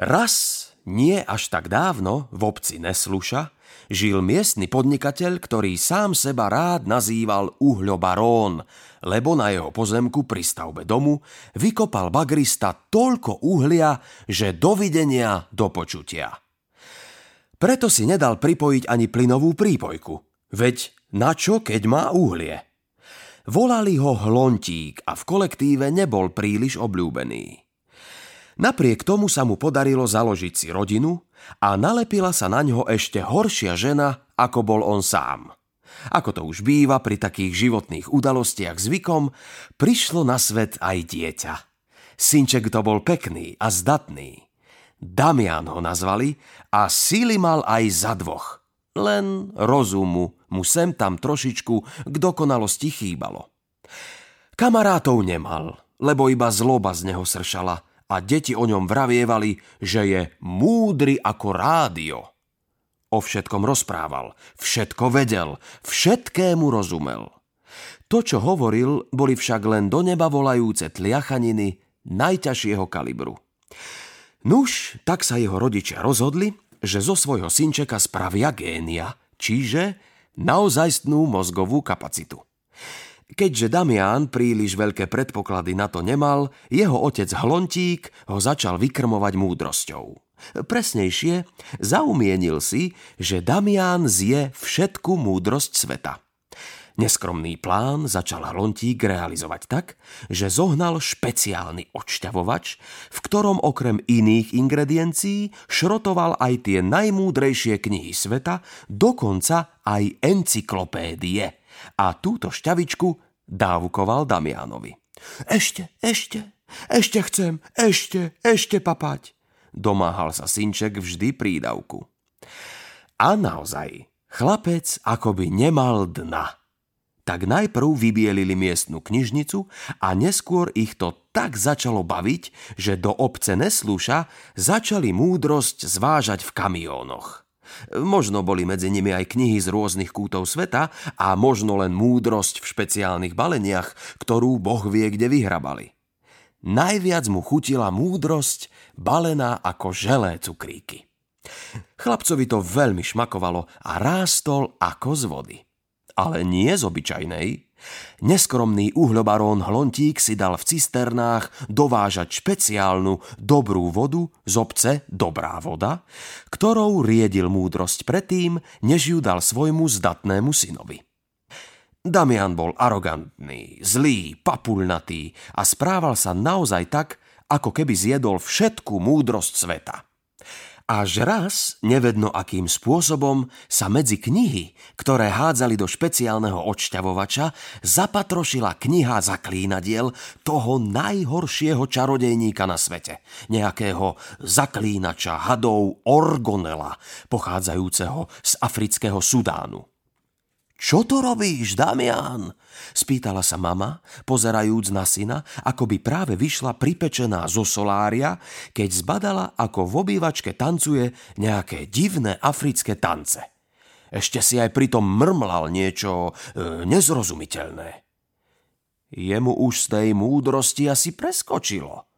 Raz, nie až tak dávno, v obci Nesluša, žil miestny podnikateľ, ktorý sám seba rád nazýval uhľobarón, lebo na jeho pozemku pri stavbe domu vykopal bagrista toľko uhlia, že dovidenia do počutia. Preto si nedal pripojiť ani plynovú prípojku. Veď na čo, keď má uhlie? Volali ho Hlontík a v kolektíve nebol príliš obľúbený. Napriek tomu sa mu podarilo založiť si rodinu a nalepila sa na ňo ešte horšia žena, ako bol on sám. Ako to už býva pri takých životných udalostiach zvykom, prišlo na svet aj dieťa. Synček to bol pekný a zdatný. Damian ho nazvali a síly mal aj za dvoch. Len rozumu mu sem tam trošičku k dokonalosti chýbalo. Kamarátov nemal, lebo iba zloba z neho sršala – a deti o ňom vravievali, že je múdry ako rádio. O všetkom rozprával, všetko vedel, všetkému rozumel. To, čo hovoril, boli však len do neba volajúce tliachaniny najťažšieho kalibru. Nuž, tak sa jeho rodičia rozhodli, že zo svojho synčeka spravia génia, čiže naozajstnú mozgovú kapacitu. Keďže Damián príliš veľké predpoklady na to nemal, jeho otec Hlontík ho začal vykrmovať múdrosťou. Presnejšie, zaumienil si, že Damián zje všetku múdrosť sveta. Neskromný plán začal Hlontík realizovať tak, že zohnal špeciálny odšťavovač, v ktorom okrem iných ingrediencií šrotoval aj tie najmúdrejšie knihy sveta, dokonca aj encyklopédie – a túto šťavičku dávkoval Damianovi. Ešte, ešte, ešte chcem, ešte, ešte papať, domáhal sa synček vždy prídavku. A naozaj, chlapec akoby nemal dna. Tak najprv vybielili miestnu knižnicu a neskôr ich to tak začalo baviť, že do obce Neslúša začali múdrosť zvážať v kamiónoch. Možno boli medzi nimi aj knihy z rôznych kútov sveta a možno len múdrosť v špeciálnych baleniach, ktorú Boh vie, kde vyhrabali. Najviac mu chutila múdrosť, balená ako želé cukríky. Chlapcovi to veľmi šmakovalo a rástol ako z vody. Ale nie z obyčajnej, Neskromný uhľobarón Hlontík si dal v cisternách dovážať špeciálnu dobrú vodu z obce Dobrá voda, ktorou riedil múdrosť predtým, než ju dal svojmu zdatnému synovi. Damian bol arogantný, zlý, papulnatý a správal sa naozaj tak, ako keby zjedol všetku múdrosť sveta – až raz, nevedno akým spôsobom, sa medzi knihy, ktoré hádzali do špeciálneho odšťavovača, zapatrošila kniha zaklínadiel toho najhoršieho čarodejníka na svete. Nejakého zaklínača hadov Orgonela, pochádzajúceho z afrického Sudánu. Čo to robíš, Damian? Spýtala sa mama, pozerajúc na syna, ako by práve vyšla pripečená zo solária, keď zbadala, ako v obývačke tancuje nejaké divné africké tance. Ešte si aj pritom mrmlal niečo e, nezrozumiteľné. Jemu už z tej múdrosti asi preskočilo.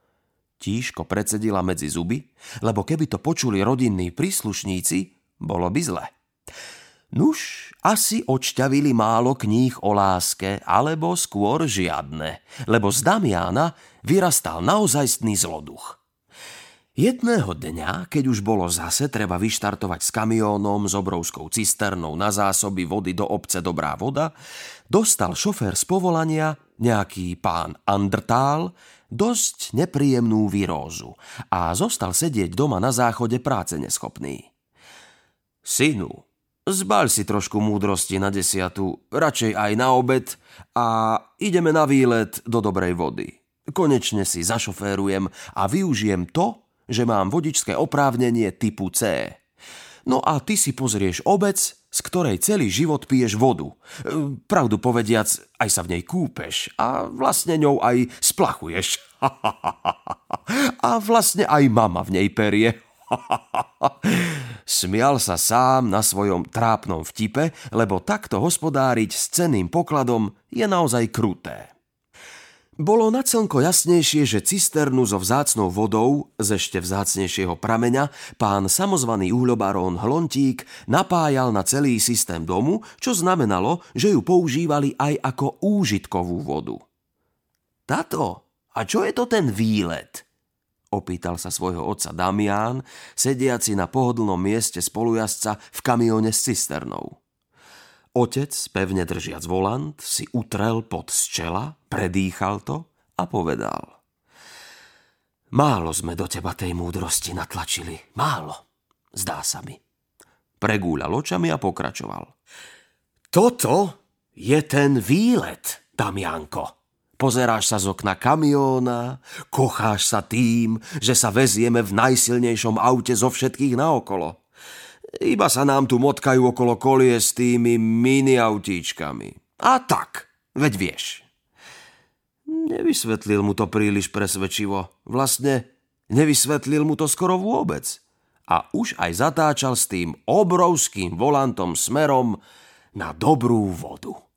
Tížko predsedila medzi zuby, lebo keby to počuli rodinní príslušníci, bolo by zle. Nuž, asi odšťavili málo kníh o láske, alebo skôr žiadne, lebo z Damiana vyrastal naozajstný zloduch. Jedného dňa, keď už bolo zase treba vyštartovať s kamiónom s obrovskou cisternou na zásoby vody do obce Dobrá voda, dostal šofér z povolania, nejaký pán Andrtál, dosť nepríjemnú výrózu a zostal sedieť doma na záchode práce neschopný. Synu, Zbaľ si trošku múdrosti na desiatu, radšej aj na obed a ideme na výlet do dobrej vody. Konečne si zašoférujem a využijem to, že mám vodičské oprávnenie typu C. No a ty si pozrieš obec, z ktorej celý život piješ vodu. Pravdu povediac, aj sa v nej kúpeš a vlastne ňou aj splachuješ. a vlastne aj mama v nej perie. Smial sa sám na svojom trápnom vtipe, lebo takto hospodáriť s cenným pokladom je naozaj kruté. Bolo na celko jasnejšie, že cisternu so vzácnou vodou z ešte vzácnejšieho prameňa pán samozvaný uhľobarón Hlontík napájal na celý systém domu, čo znamenalo, že ju používali aj ako úžitkovú vodu. Tato, a čo je to ten výlet? Opýtal sa svojho otca Damián, sediaci na pohodlnom mieste spolujazca v kamióne s cisternou. Otec, pevne držiac volant, si utrel pod z čela, predýchal to a povedal. Málo sme do teba tej múdrosti natlačili. Málo, zdá sa mi. Pregúľal očami a pokračoval. Toto je ten výlet, Damianko. Pozeráš sa z okna kamióna, kocháš sa tým, že sa vezieme v najsilnejšom aute zo všetkých naokolo. Iba sa nám tu motkajú okolo kolie s tými mini autíčkami. A tak, veď vieš. Nevysvetlil mu to príliš presvedčivo. Vlastne nevysvetlil mu to skoro vôbec. A už aj zatáčal s tým obrovským volantom smerom na dobrú vodu.